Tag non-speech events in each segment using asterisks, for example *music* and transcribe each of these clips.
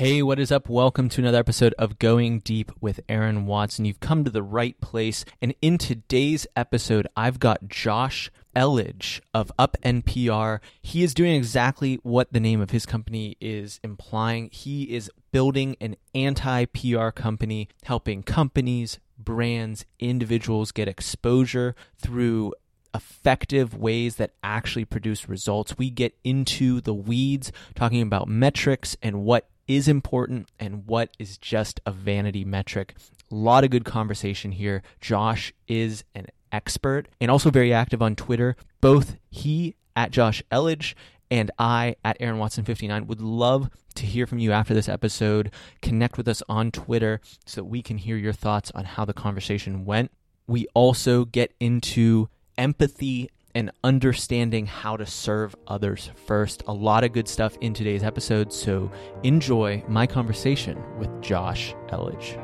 Hey, what is up? Welcome to another episode of Going Deep with Aaron Watson. You've come to the right place. And in today's episode, I've got Josh Elledge of Upend PR. He is doing exactly what the name of his company is implying. He is building an anti PR company, helping companies, brands, individuals get exposure through effective ways that actually produce results. We get into the weeds talking about metrics and what is important and what is just a vanity metric. A lot of good conversation here. Josh is an expert and also very active on Twitter. Both he at Josh Elledge and I at Aaron Watson 59 would love to hear from you after this episode. Connect with us on Twitter so that we can hear your thoughts on how the conversation went. We also get into empathy and understanding how to serve others first. A lot of good stuff in today's episode, so enjoy my conversation with Josh Elledge.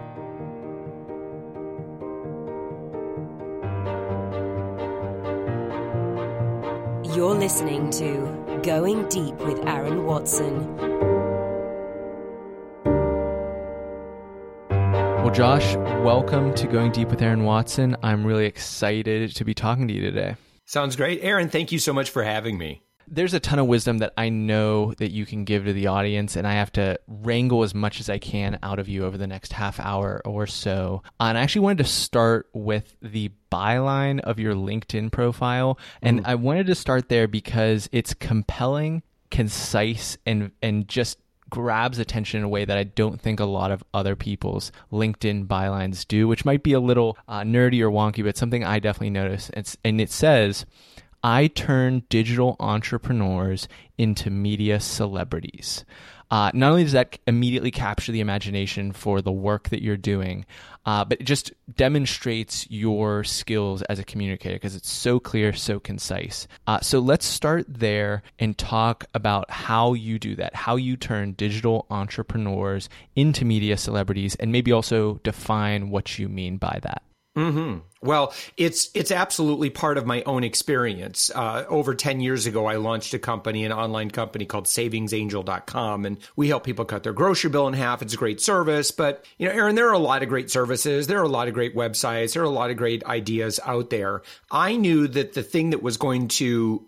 You're listening to Going Deep with Aaron Watson. Well, Josh, welcome to Going Deep with Aaron Watson. I'm really excited to be talking to you today. Sounds great. Aaron, thank you so much for having me. There's a ton of wisdom that I know that you can give to the audience, and I have to wrangle as much as I can out of you over the next half hour or so. And I actually wanted to start with the byline of your LinkedIn profile. And mm. I wanted to start there because it's compelling, concise, and and just grabs attention in a way that I don't think a lot of other people's LinkedIn bylines do, which might be a little uh, nerdy or wonky, but something I definitely notice. It's, and it says, I turn digital entrepreneurs into media celebrities. Uh, not only does that immediately capture the imagination for the work that you're doing, uh, but it just demonstrates your skills as a communicator because it's so clear, so concise. Uh, so let's start there and talk about how you do that, how you turn digital entrepreneurs into media celebrities, and maybe also define what you mean by that. Mm-hmm. Well, it's it's absolutely part of my own experience. Uh, over ten years ago, I launched a company, an online company called SavingsAngel.com, and we help people cut their grocery bill in half. It's a great service, but you know, Aaron, there are a lot of great services. There are a lot of great websites. There are a lot of great ideas out there. I knew that the thing that was going to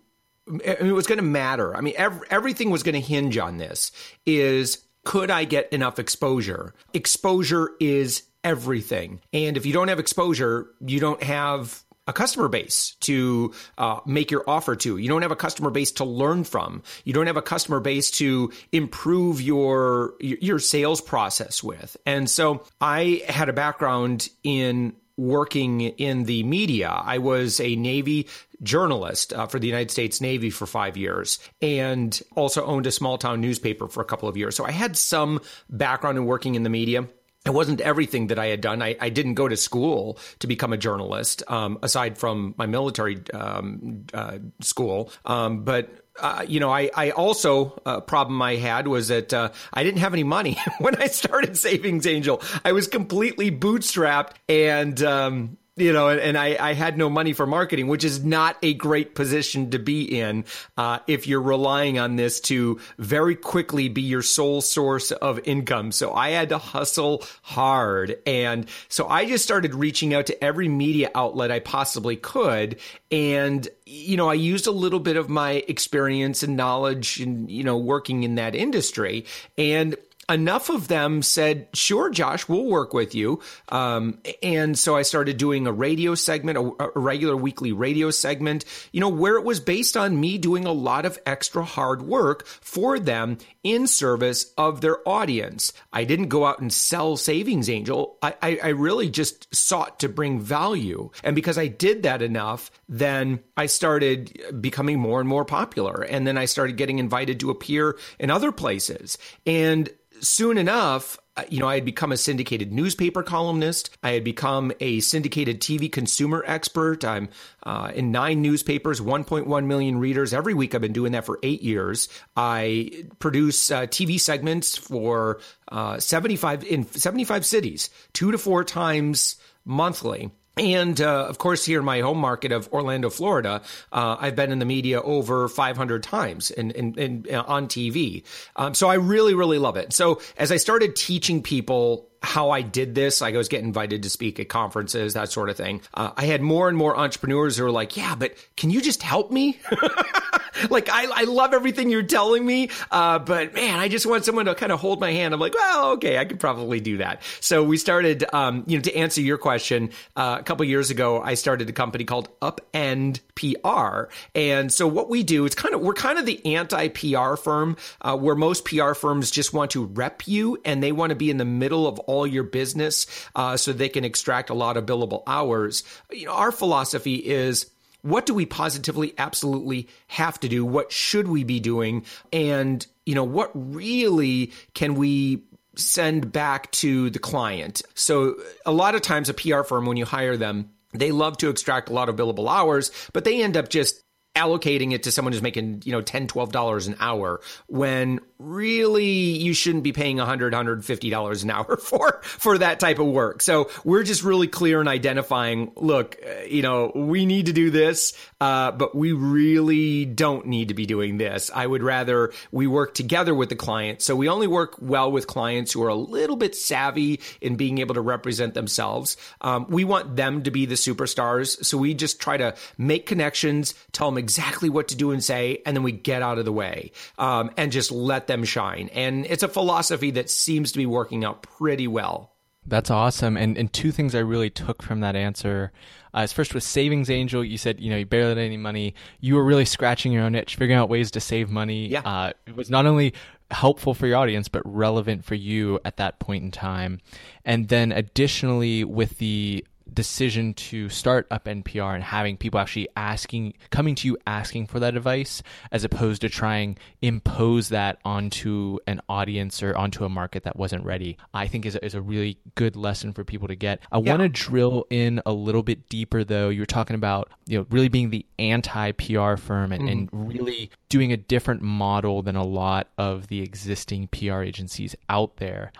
it was going to matter. I mean, every, everything was going to hinge on this. Is could I get enough exposure? Exposure is everything. And if you don't have exposure, you don't have a customer base to uh, make your offer to. You don't have a customer base to learn from. You don't have a customer base to improve your your sales process with. And so I had a background in working in the media. I was a Navy journalist uh, for the United States Navy for five years and also owned a small town newspaper for a couple of years. So I had some background in working in the media it wasn't everything that I had done. I, I didn't go to school to become a journalist, um, aside from my military um, uh, school. Um, but uh, you know, I, I also uh, problem I had was that uh, I didn't have any money *laughs* when I started *laughs* Savings Angel. I was completely bootstrapped, and um, you know, and, and I, I, had no money for marketing, which is not a great position to be in uh, if you're relying on this to very quickly be your sole source of income. So I had to hustle hard. And so I just started reaching out to every media outlet I possibly could. And, you know, I used a little bit of my experience and knowledge and, you know, working in that industry. And enough of them said, sure, Josh, we'll work with you. Um, and so I started doing a radio segment, a, a, regular weekly radio segment, you know, where it was based on me doing a lot of extra hard work for them in service of their audience. I didn't go out and sell Savings Angel. I, I, I really just sought to bring value. And because I did that enough, then I started becoming more and more popular. And then I started getting invited to appear in other places. And soon enough, uh, you know, I had become a syndicated newspaper columnist. I had become a syndicated TV consumer expert. I'm uh, in nine newspapers, 1.1 million readers every week. I've been doing that for eight years. I produce uh, TV segments for uh, 75 in 75 cities, two to four times monthly. And uh, of course, here in my home market of Orlando, Florida, uh, I've been in the media over 500 times in uh, on TV. Um, so I really, really love it. So as I started teaching people how I did this. Like I was getting invited to speak at conferences, that sort of thing. Uh, I had more and more entrepreneurs who were like, yeah, but can you just help me? *laughs* *laughs* like I, I love everything you're telling me. Uh, but man, I just want someone to kind of hold my hand. I'm like, well, okay, I could probably do that. So we started, um, you know, to answer your question, uh, a couple years ago, I started a company called Upend PR. And so what we do, it's kind of, we're kind of the anti PR firm, uh, where most PR firms just want to rep you and they want to be in the middle of all your business uh, so they can extract a lot of billable hours. You know, our philosophy is what do we positively absolutely have to do? What should we be doing? And, you know, what really can we send back to the client? So a lot of times a PR firm, when you hire them, they love to extract a lot of billable hours, but they end up just allocating it to someone who's making you know 10 12 dollars an hour when really you shouldn't be paying 100 150 dollars an hour *laughs* for for that type of work. So we're just really clear in identifying look uh, you know we need to do this uh, but we really don't need to be doing this. I would rather we work together with the client. So we only work well with clients who are a little bit savvy in being able to represent themselves. Um, we want them to be the superstars. So we just try to make connections tell them exactly what to do and say, and then we get out of the way um, and just let them shine. And it's a philosophy that seems to be working out pretty well. That's awesome. And and two things I really took from that answer. Uh, first with Savings Angel, you said you know you barely had any money. You were really scratching your own itch, figuring out ways to save money. Yeah. Uh, it was not only helpful for your audience, but relevant for you at that point in time. And then additionally, with the decision to start Upend PR and having people actually asking, coming to you asking for that advice, as opposed to trying impose that onto an audience or onto a market that wasn't ready, I think is a, is a really good lesson for people to get. I yeah. want to drill in a little bit deeper, though. You were talking about you know really being the anti PR firm and, mm. and really doing a different model than a lot of the existing PR agencies out there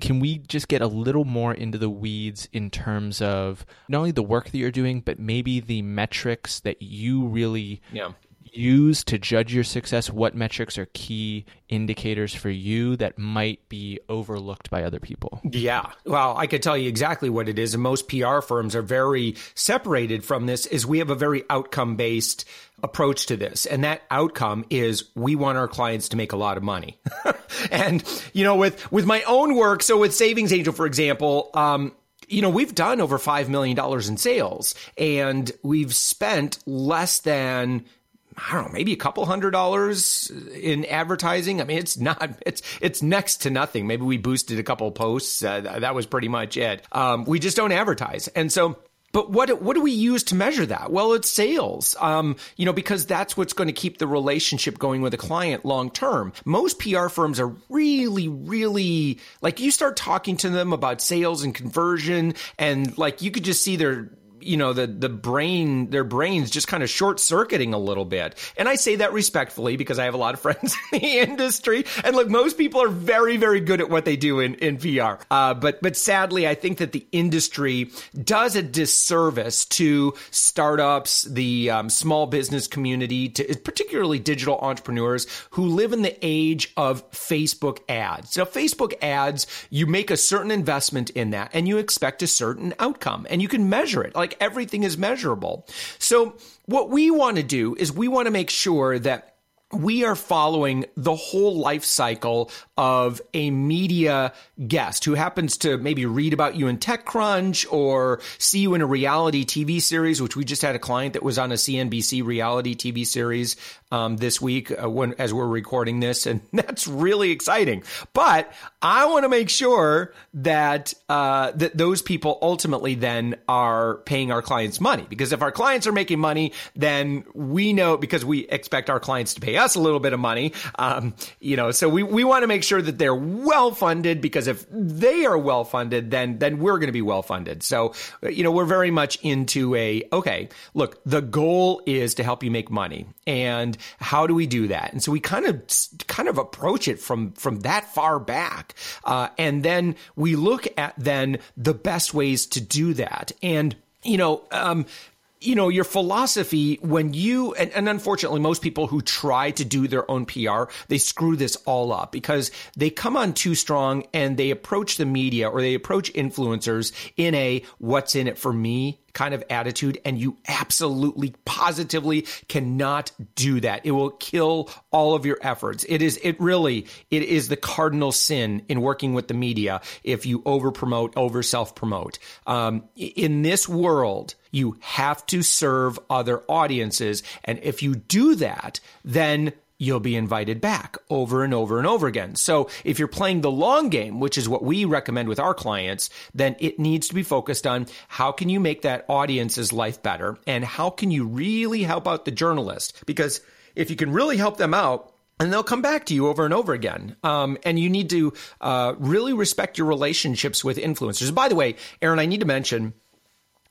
can we just get a little more into the weeds in terms of not only the work that you're doing, but maybe the metrics that you really yeah. Use to judge your success? What metrics are key indicators for you that might be overlooked by other people? Yeah. Well, I could tell you exactly what it is. And most PR firms are very separated from this is we have a very outcome based approach to this. And that outcome is we want our clients to make a lot of money. *laughs* and, you know, with, with my own work, so with Savings Angel, for example, um, you know, we've done over $5 million in sales and we've spent less than I don't know, maybe a couple hundred dollars in advertising. I mean, it's not, it's, it's next to nothing. Maybe we boosted a couple posts. Uh, that was pretty much it. Um, we just don't advertise. And so, but what what do we use to measure that? Well, it's sales. Um, you know, because that's what's going to keep the relationship going with a client long term. Most PR firms are really, really like you start talking to them about sales and conversion, and like you could just see their you know the the brain their brains just kind of short circuiting a little bit. And i say that respectfully because i have a lot of *laughs* friends in the industry. And look most people are very very good at what they do in in pr uh, but but sadly i think that the industry does a disservice to startups the um, small business community to particularly digital entrepreneurs who live in the age of facebook ads. Now facebook ads you make a certain investment in that and you expect a certain outcome and you can measure it. Like everything is measurable. So what we want to do is we want to make sure that we are following the whole life cycle of a media guest who happens to maybe read about you in TechCrunch or see you in a reality TV series, which we just had a client that was on a CNBC reality TV series um, this week uh, when as we're recording this, and *laughs* that's really exciting. But I want to make sure that uh, that those people ultimately then are paying our clients money because if our clients are making money, then we know because we expect our clients to pay us a little bit of money. Um, you know, so we we want to make sure that they're well funded because if they are well funded, then then we're going to be well funded. So you know, we're very much into a okay. Look, the goal is to help you make money and how do we do that? And so we kind of kind of approach it from from that far back, uh, and then we look at then the best ways to do that and you know, um, you know, your philosophy when you, and, and, unfortunately, most people who try to do their own PR, they screw this all up because they come on too strong and they approach the media or they approach influencers in a what's in it for me kind of attitude. And you absolutely positively cannot do that. It will kill all of your efforts. It is, it really, it is the cardinal sin in working with the media if you over promote, over self promote. Um, in this world, you have to serve other audiences. And if you do that, then you'll be invited back over and over and over again. So if you're playing the long game, which is what we recommend with our clients, then it needs to be focused on how can you make that audience's life better and how can you really help out the journalist? Because if you can really help them out, and they'll come back to you over and over again. Um, and you need to uh, really respect your relationships with influencers. By the way, Aaron, I need to mention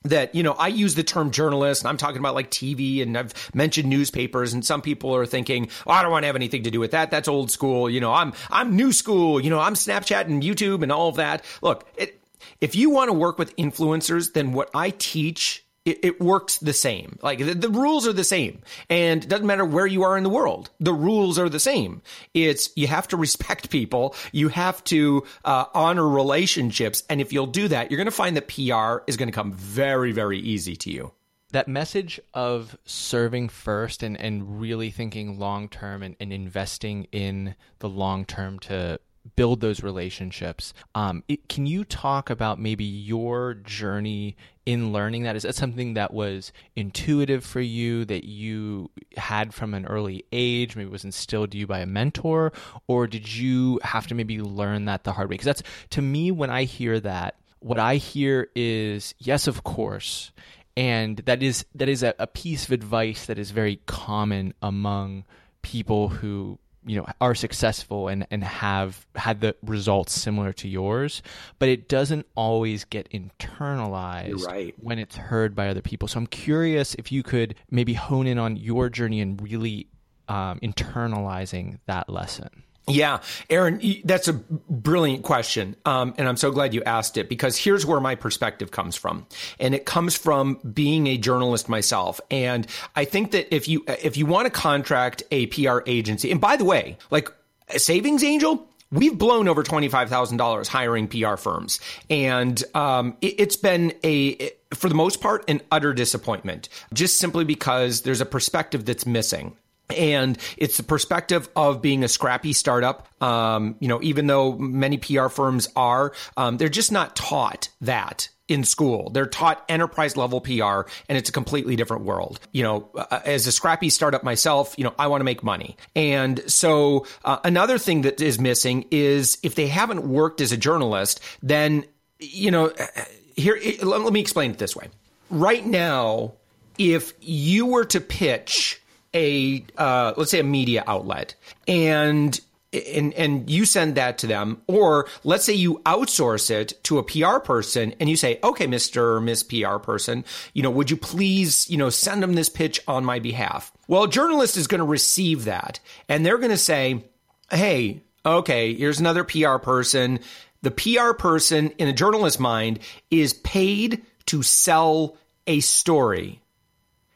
that you know I use the term journalist and I'm talking about like TV and I've mentioned newspapers and some people are thinking oh, I don't want to have anything to do with that. That's old school. You know I'm I'm new school. You know I'm Snapchat and YouTube and all of that. Look it, if you want to work with influencers then what I teach it, it works the same. Like the, the, rules are the same. And it doesn't matter where you are in the world. The rules are the same. It's you have to respect people. You have to uh, honor relationships. And if you'll do that, you're going to find that PR is going to come very, very easy to you that message of serving first and, and really thinking long term and, and investing in the long term to build those relationships. Um, it, can you talk about maybe your journey in learning that? Is that something that was intuitive for you that you had from an early age, maybe was instilled to you by a mentor, or did you have to maybe learn that the hard way? Because that's to me when I hear that, what I hear is yes, of course. And that is that is a, a piece of advice that is very common among people who you know are successful and and have had the results similar to yours but it doesn't always get internalized right. when it's heard by other people so i'm curious if you could maybe hone in on your journey and really um, internalizing that lesson yeah, Aaron, that's a brilliant question. Um, and I'm so glad you asked it because here's where my perspective comes from. And it comes from being a journalist myself. And I think that if you, if you want to contract a PR agency, and by the way, like a Savings Angel, We've blown over $25,000 hiring PR firms. And um, it, has been a, for the most part, an utter disappointment, just simply because there's a perspective that's missing. And it's the perspective of being a scrappy startup. Um, you know, even though many PR firms are, um, they're just not taught that in school. They're taught enterprise level PR and it's a completely different world. You know, uh, as a scrappy startup myself, you know, I want to make money. And so uh, another thing that is missing is if they haven't worked as a journalist, then, you know, uh, here, let me explain it this way. Right now, if you were to pitch a uh, let's say a media outlet. And and and you send that to them or let's say you outsource it to a PR person and you say okay Mr. or Miss PR person you know would you please you know send them this pitch on my behalf? Well a journalist is going to receive that and they're going to say hey okay here's another PR person. The PR person in a journalist's mind is paid to sell a story.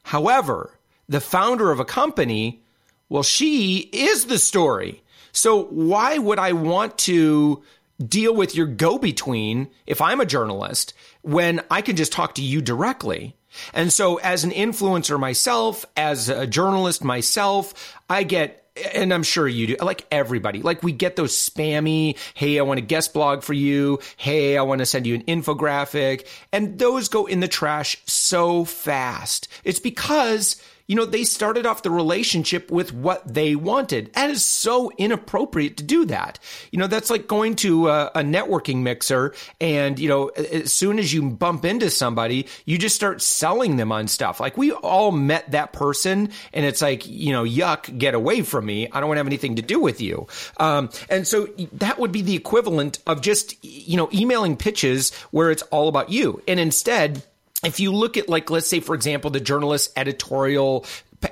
However the founder of a company, well, she is the story. So why would I want to deal with your go between if I'm a journalist when I can just talk to you directly? And so as an influencer myself, as a journalist myself, I get and I'm sure you do, like everybody, like we get those spammy, hey, I want a guest blog for you. Hey, I want to send you an infographic. And those go in the trash so fast. It's because you know, they started off the relationship with what they wanted. That is so inappropriate to do that. You know, that's like going to a, a networking mixer and, you know, as soon as you bump into somebody, you just start selling them on stuff. Like we all met that person and it's like, you know, yuck, get away from me. I don't want to have anything to do with you. Um, and so that would be the equivalent of just, you know, emailing pitches where it's all about you. And instead, if you look at like let's say for example the journalist editorial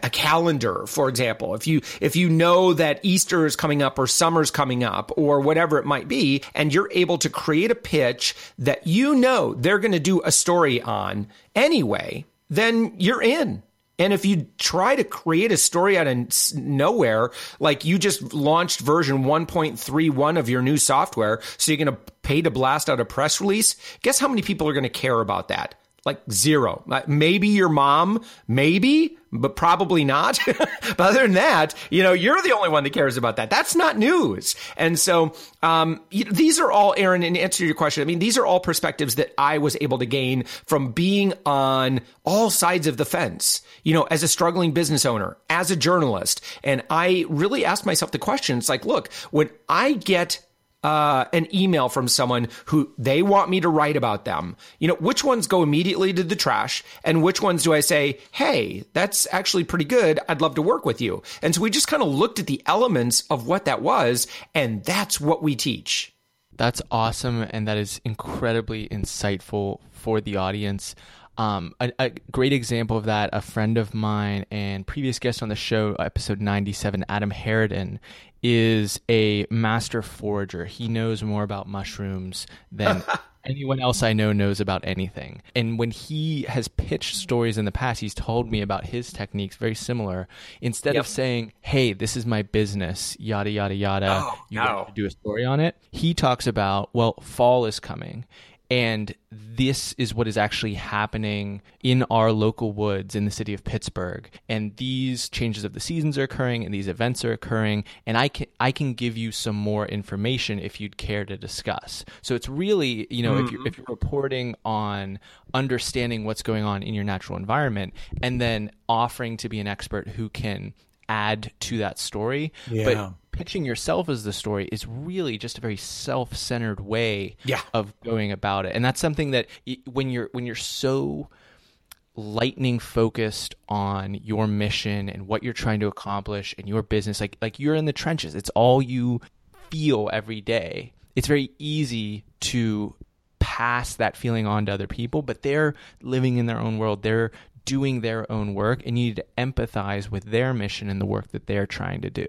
a calendar, for example, if you if you know that Easter is coming up or summer's coming up or whatever it might be, and you're able to create a pitch that you know they're going to do a story on anyway, then you're in. And if you try to create a story out of nowhere, like you just launched version 1.31 of your new software, so you're going to pay to blast out a press release, guess how many people are going to care about that? Like zero. Maybe your mom, maybe, but probably not. *laughs* but other than that, you know, you're the only one that cares about that. That's not news. And so, um, these are all, Aaron, in answer to your question, I mean, these are all perspectives that I was able to gain from being on all sides of the fence, you know, as a struggling business owner, as a journalist. And I really asked myself the question. It's like, look, when I get uh, an email from someone who they want me to write about them, you know, which ones go immediately to the trash and which ones do I say, hey, that's actually pretty good. I'd love to work with you. And so we just kind of looked at the elements of what that was, and that's what we teach. That's awesome. And that is incredibly insightful for the audience. Um, a, a, great example of that, a friend of mine and previous guest on the show, episode 97, Adam Haritan, is a master forager. He knows more about mushrooms than *laughs* anyone else I know knows about anything. And when he has pitched stories in the past, he's told me about his techniques very similar. Instead yep. of saying, "Hey, this is my business," yada yada yada, oh, you no. Have to do a story on it. He talks about, "Well, fall is coming." And this is what is actually happening in our local woods in the city of Pittsburgh. And these changes of the seasons are occurring and these events are occurring. And I can I can give you some more information if you'd care to discuss. So it's really, you know, mm-hmm. if you're if you're reporting on understanding what's going on in your natural environment and then offering to be an expert who can add to that story. Yeah. But pitching yourself as the story is really just a very self-centered way yeah. of going about it. And that's something that when you're when you're so lightning focused on your mission and what you're trying to accomplish and your business like like you're in the trenches. It's all you feel every day. It's very easy to pass that feeling on to other people but they're living in their own world. They're doing their own work and you need to empathize with their mission and the work that they're trying to do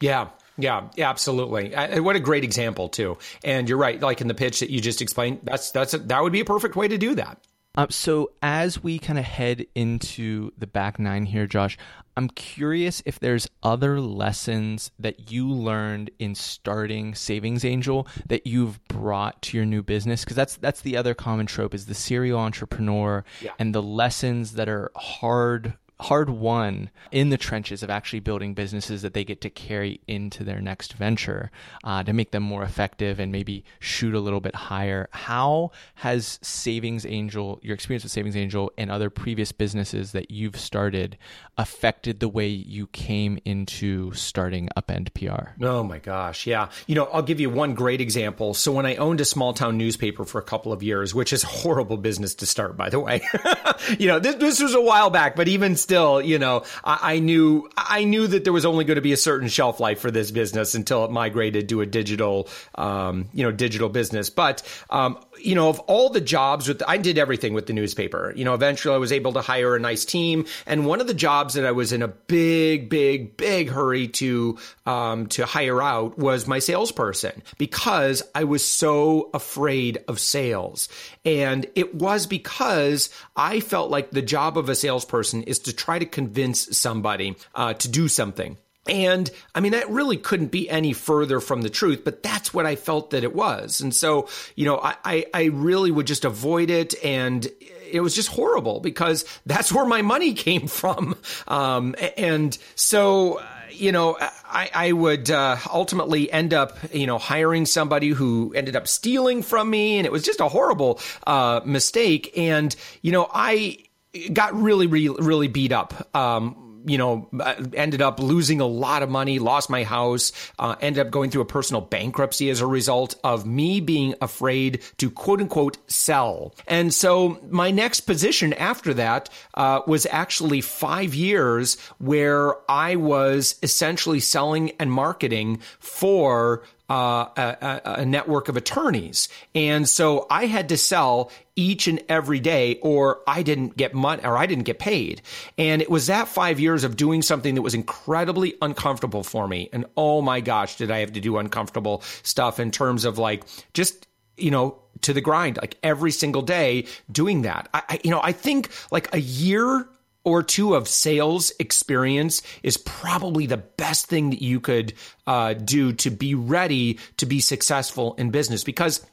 yeah. Yeah, absolutely. Uh, what a great example too. And you're right. Like in the pitch that you just explained, that's that's a, that would be a perfect way to do that. Uh, so as we kind of head into the back nine here, Josh, I'm curious if there's other lessons that you learned in starting Savings Angel that you've brought to your new business because that's that's the other common trope is the serial entrepreneur yeah. and the lessons that are hard hard won in the trenches of actually building businesses that they get to carry into their next venture uh, to make them more effective and maybe shoot a little bit higher. How has Savings Angel, your experience with Savings Angel, and other previous businesses that you've started affected the way you came into starting Upend PR? Oh my gosh, yeah. You know, I'll give you one great example. So when I owned a small town newspaper for a couple of years, which is horrible business to start, by the way. *laughs* you know, this, this was a while back, but even still, you know, I, I knew I knew that there was only going to be a certain shelf life for this business until it migrated to a digital, um, you know, digital business. But um, you know, of all the jobs with, I did everything with the newspaper. You know, eventually I was able to hire a nice team. And one of the jobs that I was in a big, big, big hurry to, um, to hire out was my salesperson because I was so afraid of sales. And it was because I felt like the job of a salesperson is to try to convince somebody, uh, to do something. And I mean, that really couldn't be any further from the truth, but that's what I felt that it was. And so, you know, I, I, really would just avoid it. And it was just horrible because that's where my money *laughs* came from. Um, and so, you know, I, I would uh, ultimately end up, you know, hiring somebody who ended up stealing from me. And it was just a horrible uh, mistake. And, you know, I got really, really, really beat up. Um, you know, ended up losing a lot of money, lost my house, uh, ended up going through a personal bankruptcy as a result of me being afraid to quote unquote sell. And so my next position after that uh, was actually five years where I was essentially selling and marketing for uh, a, a network of attorneys. And so I had to sell each and every day or I didn't get money or I didn't get paid. And it was that five years of doing something that was incredibly uncomfortable for me. And oh my gosh, did I have to do uncomfortable stuff in terms of like just, you know, to the grind, like every single day doing that. I, I you know, I think like a year or two of sales experience is probably the best thing that you could uh, do to be ready to be successful in business. Because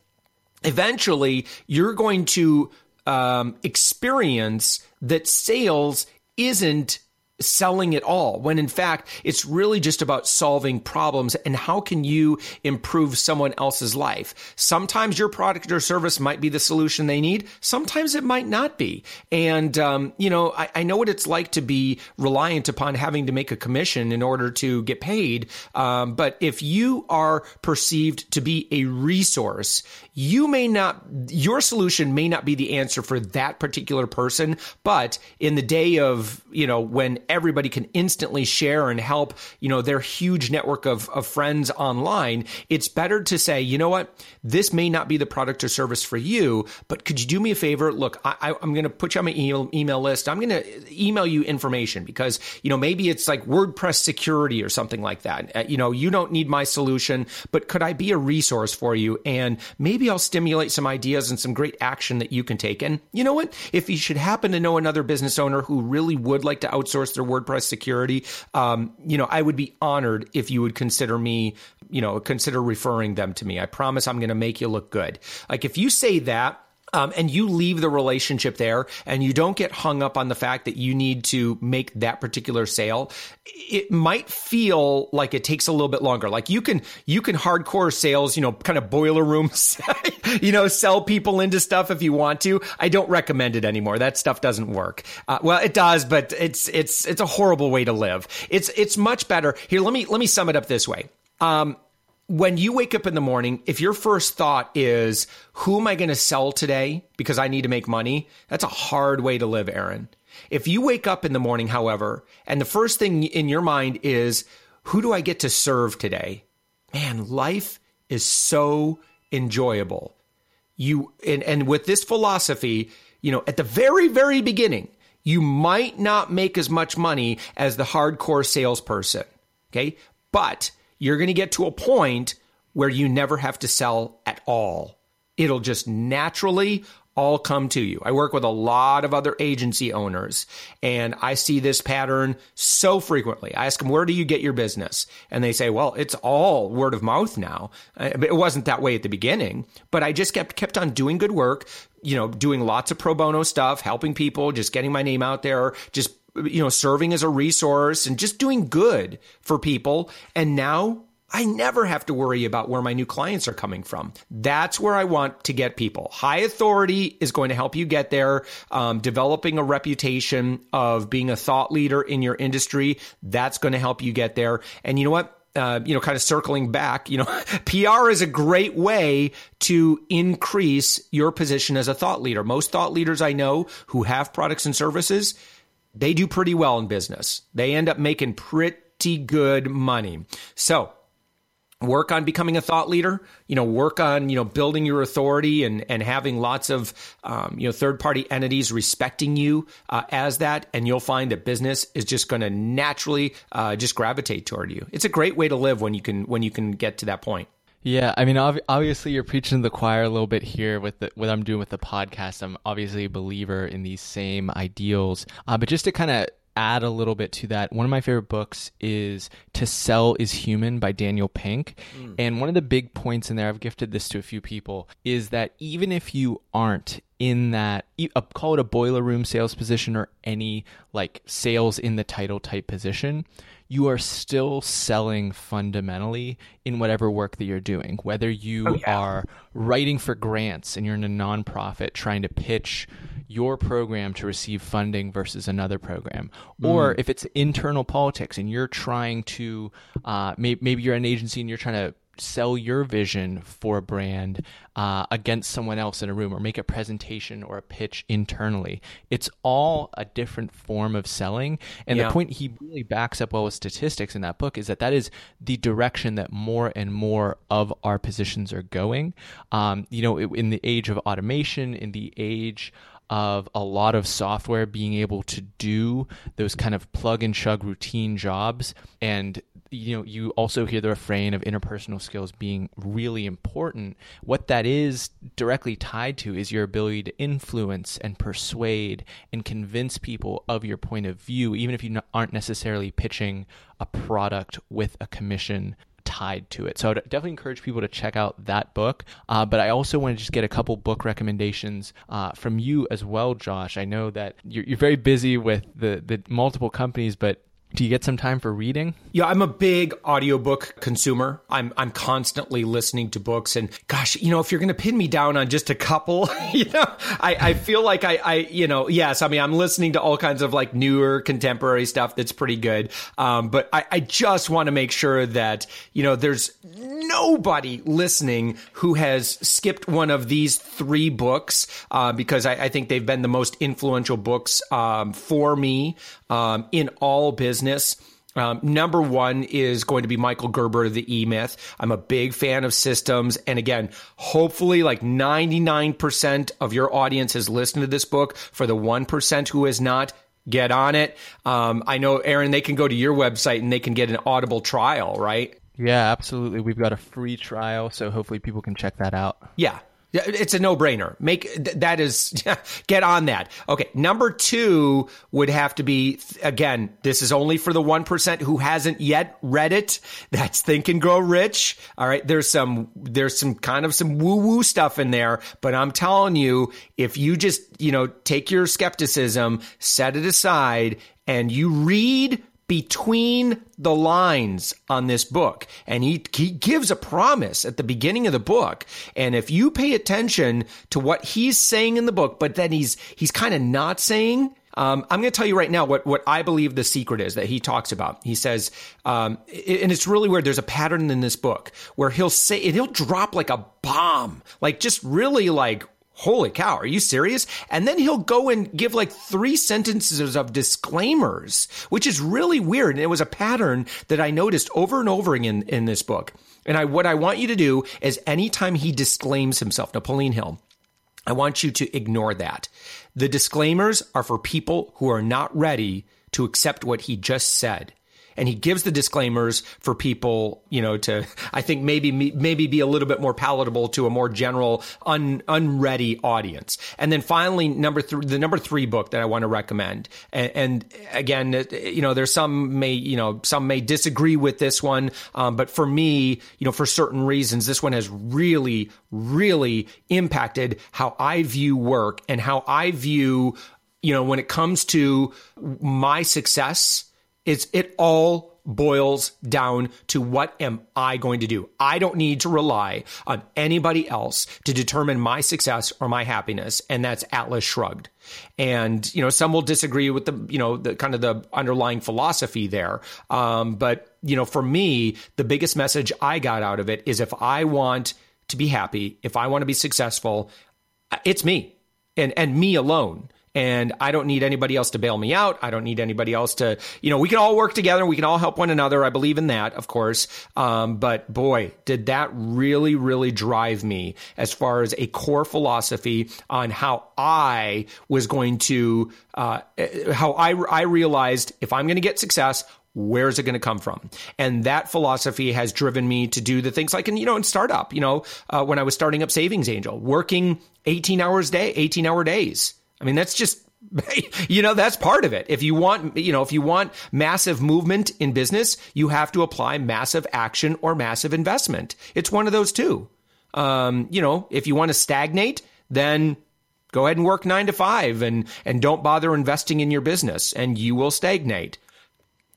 eventually you're going to um, experience that sales isn't selling it all when in fact it's really just about solving problems and how can you improve someone else's life. Sometimes your product or service might be the solution they need. Sometimes it might not be. And um, you know I, I, know what it's like to be reliant upon having to make a commission in order to get paid. Um, but if you are perceived to be a resource you may not your solution may not be the answer for that particular person. But in the day of you know when everybody can instantly share and help, you know, their huge network of, of friends online, it's better to say, you know what, this may not be the product or service for you, but could you do me a favor? Look, I, am going to put you on my email, email list. I'm going to email you information because, you know, maybe it's like WordPress security or something like that. Uh, you know, you don't need my solution, but could I be a resource for you? And maybe I'll stimulate some ideas and some great action that you can take. And you know what? If you should happen to know another business owner who really would like to outsource their WordPress security, um, you know, I would be honored if you would consider me, you know, consider referring them to me. I promise I'm going to make you look good. Like if you say that, um, and you leave the relationship there and you don't get hung up on the fact that you need to make that particular sale. It might feel like it takes a little bit longer. Like you can you can hardcore sales you know kind of boiler room *laughs* you know sell people into stuff if you want to. I don't recommend it anymore. That stuff doesn't work. Uh, well it does but it's it's it's a horrible way to live. It's it's much better. Here let me let me sum it up this way. Um, when you wake up in the morning, if your first thought is, who am I going to sell today because I need to make money? That's a hard way to live, Aaron. If you wake up in the morning, however, and the first thing in your mind is, who do I get to serve today? Man, life is so enjoyable. You and, and with this philosophy, you know, at the very, very beginning, you might not make as much money as the hardcore salesperson. Okay. But you're going to get to a point where you never have to sell at all. It'll just naturally all come to you. I work with a lot of other agency owners and I see this pattern so frequently. I ask them, where do you get your business? And they say, well, it's all word of mouth now. Uh, it wasn't that way at the beginning, but I just kept, kept on doing good work, you know, doing lots of pro bono stuff, helping people, just getting my name out there, just you know, serving as a resource and just doing good for people. And now I never have to worry about where my new clients are coming from. That's where I want to get people. High authority is going to help you get there. Um, developing a reputation of being a thought leader in your industry, that's going to help you get there. And you know what? Uh, you know, kind of circling back, you know, *laughs* PR is a great way to increase your position as a thought leader. Most thought leaders I know who have products and services, they do pretty well in business. They end up making pretty good money. So, work on becoming a thought leader you know work on you know building your authority and and having lots of um, you know third party entities respecting you uh, as that and you'll find that business is just going to naturally uh, just gravitate toward you it's a great way to live when you can when you can get to that point yeah, I mean, ob- obviously, you're preaching to the choir a little bit here with the, what I'm doing with the podcast. I'm obviously a believer in these same ideals, uh, but just to kind of add a little bit to that, one of my favorite books is To Sell is Human by Daniel Pink. Mm. And one of the big points in there, I've gifted this to a few people, is that even if you aren't in that, call it a boiler room sales position or any like sales in the title type position, you are still selling fundamentally in whatever work that you're doing. Whether you oh, yeah. are writing for grants and you're in a nonprofit trying to pitch your program to receive funding versus another program, mm. or if it's internal politics and you're trying to, uh, maybe, maybe you're an agency and you're trying to sell your vision for a brand uh, against someone else in a room or make a presentation or a pitch internally. It's all a different form of selling. And yeah. the point he really backs up well with statistics in that book is that that is the direction that more and more of our positions are going. Um, you know, in the age of automation, in the age of a lot of software being able to do those kind of plug and chug routine jobs. And you know you also hear the refrain of interpersonal skills being really important. What that is directly tied to is your ability to influence and persuade and convince people of your point of view even if you aren't necessarily pitching a product with a commission tied to it. So I'd definitely encourage people to check out that book. Uh, but I also want to just get a couple book recommendations uh, from you as well, Josh. I know that you're, you're very busy with the, the multiple companies, but do you get some time for reading? Yeah, I'm a big audiobook consumer. I'm I'm constantly listening to books and gosh, you know, if you're gonna pin me down on just a couple, *laughs* you know, I, I feel like I, I you know, yes, I mean I'm listening to all kinds of like newer contemporary stuff that's pretty good. Um, but I, I just want to make sure that, you know, there's nobody listening who has skipped one of these three books, uh, because I, I, think they've been the most influential books um, for me um, in all business. Um, number one is going to be Michael Gerber, of the E Myth. I'm a big fan of systems. And again, hopefully, like 99% of your audience has listened to this book. For the 1% who has not, get on it. Um, I know, Aaron, they can go to your website and they can get an audible trial, right? Yeah, absolutely. We've got a free trial. So hopefully people can check that out. Yeah. It's a no-brainer. Make that is *laughs* get on that. Okay, number 2 would have to be again, this is only for the 1% who hasn't yet read it. That's Think and Grow Rich. All right, there's some there's some kind of some woo-woo stuff in there, but I'm telling you, if you just, you know, take your skepticism, set it aside and you read between the lines on this book. And he, he gives a promise at the beginning of the book. And if you pay attention to what he's saying in the book, but then he's, he's kind of not saying, um, I'm going to tell you right now what, what I believe the secret is that he talks about. He says, um, and it's really weird. There's a pattern in this book where he'll say, and he'll drop like a bomb, like just really like holy cow, are you serious? And then he'll go and give like three sentences of disclaimers, which is really weird. And it was a pattern that I noticed over and over again in this book. And I, what I want you to do is anytime he disclaims himself, Napoleon Hill, I want you to ignore that. The disclaimers are for people who are not ready to accept what he just said and he gives the disclaimers for people, you know, to I think maybe maybe be a little bit more palatable to a more general un, unready audience. And then finally, number three, the number three book that I want to recommend, and, and again, you know, there's some may you know some may disagree with this one, um, but for me, you know, for certain reasons, this one has really really impacted how I view work and how I view, you know, when it comes to my success it's it all boils down to what am I going to do? I don't need to rely on anybody else to determine my success or my happiness. And that's Atlas shrugged. And, you know, some will disagree with the, you know, the kind of the underlying philosophy there. Um, but, you know, for me, the biggest message I got out of it is if I want to be happy, if I want to be successful, it's me and, and me alone and I don't need anybody else to bail me out. I don't need anybody else to, you know, we can all work together. We can all help one another. I believe in that, of course. Um, but boy, did that really, really drive me as far as a core philosophy on how I was going to, uh, how I, I realized if I'm going to get success, Where's it going to come from? And that philosophy has driven me to do the things like in, you know, in startup, you know, uh, when I was starting up Savings Angel, working 18 hours a day, 18 hour days I mean, that's just *laughs* you know that's part of it. If you want you know if you want massive movement in business you have to apply massive action or massive investment. It's one of those two. Um, you know if you want to stagnate then go ahead and work 9 to 5 and and don't bother investing in your business and you will stagnate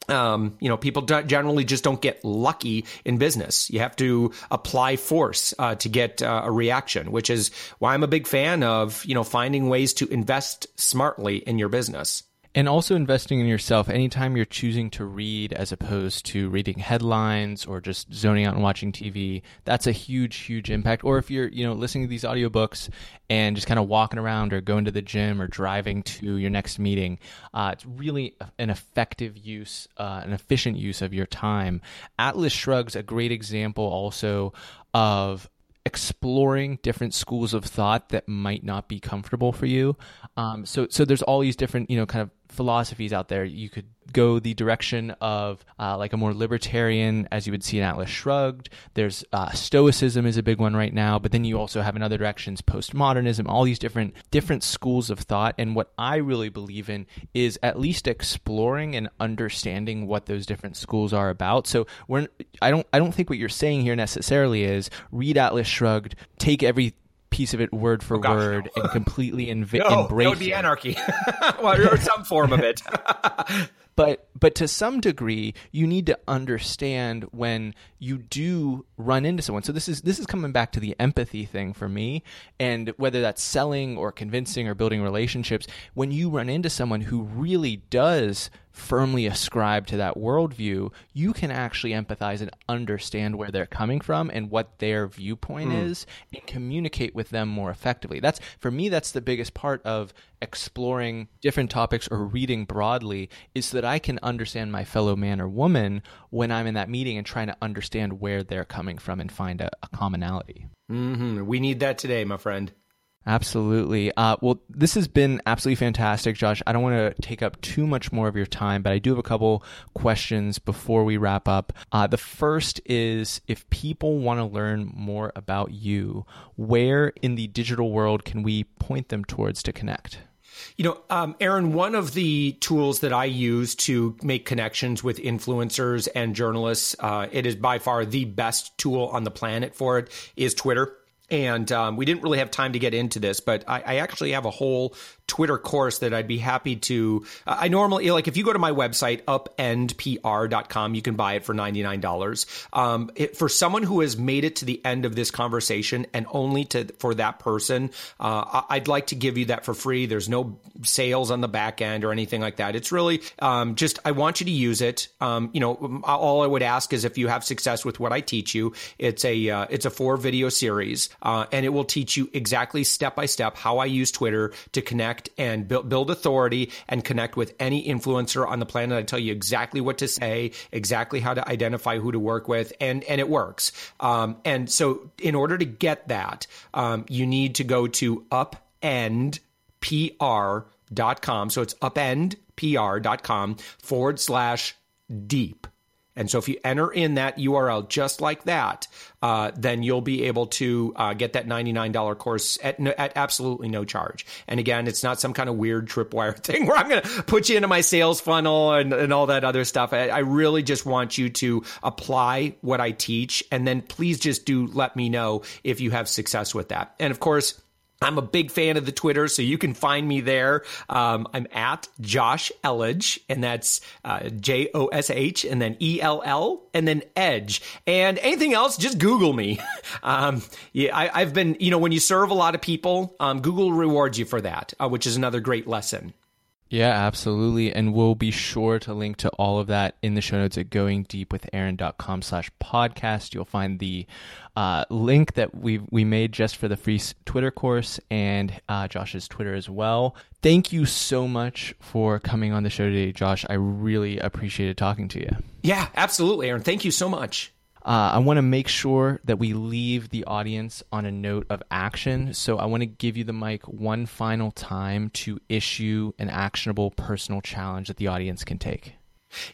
um, you know, people generally just don't get lucky in business. You have to apply force uh, to get uh, a reaction, which is why I'm a big fan of you know finding ways to invest smartly in your business. And also investing in yourself. Anytime you're choosing to read as opposed to reading headlines or just zoning out and watching TV, that's a huge, huge impact. Or if you're, you know, listening to these audiobooks and just kind of walking around or going to the gym or driving to your next meeting, uh, it's really an effective use, uh, an efficient use of your time. Atlas Shrugs, a great example also of exploring different schools of thought that might not be comfortable for you. Um, so, so there's all these different, you know, kind of philosophies out there. You could go the direction of uh, like a more libertarian, as you would see in Atlas Shrugged. There's uh, Stoicism is a big one right now, but then you also have in other directions postmodernism, all these different different schools of thought. And what I really believe in is at least exploring and understanding what those different schools are about. So I don't I don't think what you're saying here necessarily is read Atlas Shrugged, take every piece of it word for oh, word no. and completely *laughs* inv- no, embrace that would be anarchy. *laughs* Well, or some form of it *laughs* but but to some degree you need to understand when you do run into someone so this is this is coming back to the empathy thing for me and whether that's selling or convincing or building relationships when you run into someone who really does firmly ascribe to that worldview, you can actually empathize and understand where they're coming from and what their viewpoint mm. is and communicate with them more effectively. That's for me that's the biggest part of exploring different topics or reading broadly is so that I can understand my fellow man or woman when I'm in that meeting and trying to understand where they're coming from and find a, a commonality. Mm-hmm. We need that today, my friend. Absolutely. Uh, well, this has been absolutely fantastic, Josh. I don't want to take up too much more of your time, but I do have a couple questions before we wrap up. Uh, the first is if people want to learn more about you, where in the digital world can we point them towards to connect? You know, um, Aaron, one of the tools that I use to make connections with influencers and journalists, uh, it is by far the best tool on the planet for it, is Twitter. And um, we didn't really have time to get into this, but I, I, actually have a whole Twitter course that I'd be happy to. I normally like if you go to my website upendpr.com, you can buy it for ninety nine dollars. Um, for someone who has made it to the end of this conversation and only to for that person, uh, I'd like to give you that for free. There's no sales on the back end or anything like that. It's really um, just I want you to use it. Um, you know, all I would ask is if you have success with what I teach you, it's a uh, it's a four video series, uh, and it will teach you exactly step by step how I use Twitter to connect and build, build authority and connect with any influencer on the planet. I tell you exactly what to say, exactly how to identify who to work with, and and it works. Um, and so, in order to get that, um, you need to go to upendpr.com. So it's upendpr.com forward slash deep. And so if you enter in that URL just like that, uh, then you'll be able to uh, get that $99 course at, no, at absolutely no charge. And again, it's not some kind of weird tripwire *laughs* thing where I'm going to put you into my sales funnel and, and all that other stuff. I, I really just want you to apply what I teach. And then please just do let me know if you have success with that. And of course, I'm a big fan of the Twitter, so you can find me there. Um, I'm at Josh Elledge, and that's uh, J O S H, and then E L L, and then Edge. And anything else, just Google me. *laughs* um, yeah, I, have been, you know, when you serve a lot of people, um, Google rewards you for that, uh, which is another great lesson. Yeah, absolutely. And we'll be sure to link to all of that in the show notes at goingdeepwithaaron.com slash podcast. You'll find the uh, link that we we made just for the free Twitter course and uh, Josh's Twitter as well. Thank you so much for coming on the show today, Josh. I really appreciated talking to you. Yeah, absolutely, Aaron. Thank you so much. Uh, I want to make sure that we leave the audience on a note of action. So I want to give you the mic one final time to issue an actionable personal challenge that the audience can take.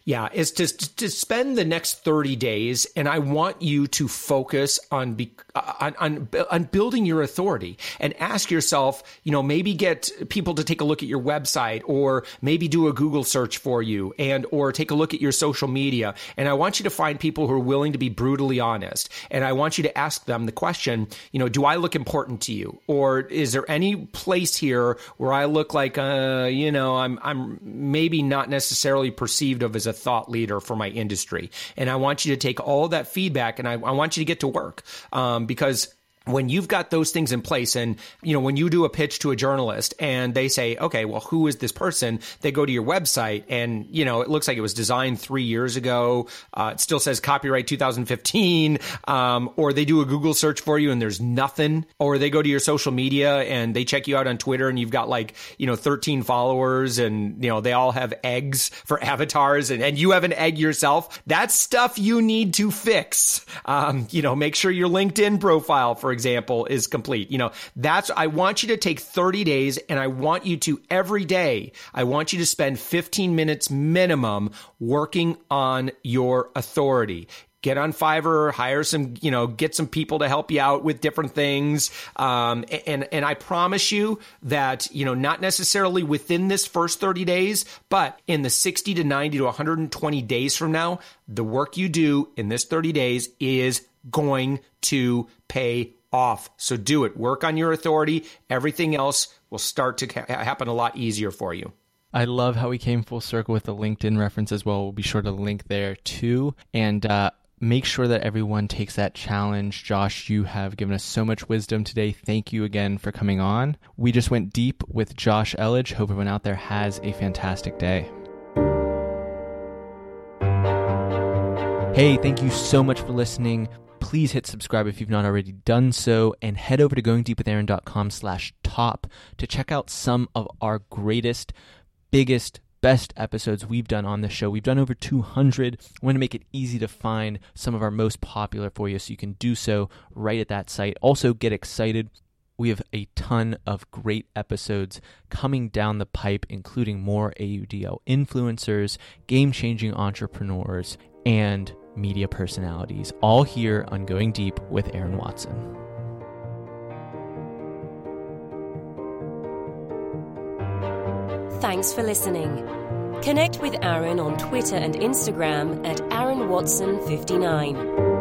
Yeah, is to to spend the next 30 days and I want you to focus on be, on, on on building your authority and ask yourself, you know, maybe get people to take a look at your website or maybe do a Google search for you and or take a look at your social media. And I want you to find people who are willing to be brutally honest. And I want you to ask them the question, you know, do I look important to you? Or is there any place here where I look like uh, you know, I'm I'm maybe not necessarily perceived of of as a thought leader for my industry. And I want you to take all that feedback and I, I want you to get to work um, because when you've got those things in place and you know when you do a pitch to a journalist and they say okay well who is this person? They go to your website and you know it looks like it was designed three years ago. Uh, it still says copyright 2015 um, or they do a google search for you and there's nothing. Or they go to your social media and they check you out on twitter and you've got like you know 13 followers and you know they all have eggs for *laughs* avatars and, and you have an egg yourself. That's stuff you need to fix. Um, you know make sure your linkedin profile for example, is complete. You know, that's, I want you to take 30 days and I want you to every day, I want you to spend 15 minutes minimum working on your authority get on Fiverr, hire some, you know, get some people to help you out with different things. Um, and, and I promise you that, you know, not necessarily within this first 30 days, but in the 60 to 90 to 120 days from now, the work you do in this 30 days is going to pay off. So do it. Work on your authority. Everything else will start to ha- happen a lot easier for you. I love how we came full circle with the LinkedIn reference as well. We'll be sure to link there too. And uh, make sure that everyone takes that challenge. Josh, you have given us so much wisdom today. Thank you again for coming on. We just went deep with Josh Elledge. Hope everyone out there has a fantastic day. Hey, thank you so much for listening please hit subscribe if you've not already done so and head over to goingdeepwithaaron.com slash top to check out some of our greatest biggest best episodes we've done on the show. We've done over 200 i want to make it easy to find some of our most popular for you so you can do so right at that site. Also get excited. We have a ton of great episodes coming down the pipe, including more AUDL influencers, game changing entrepreneurs, and media personalities, all here on Going Deep with Aaron Watson. Thanks for listening. Connect with Aaron on Twitter and Instagram at Aaron Watson 59.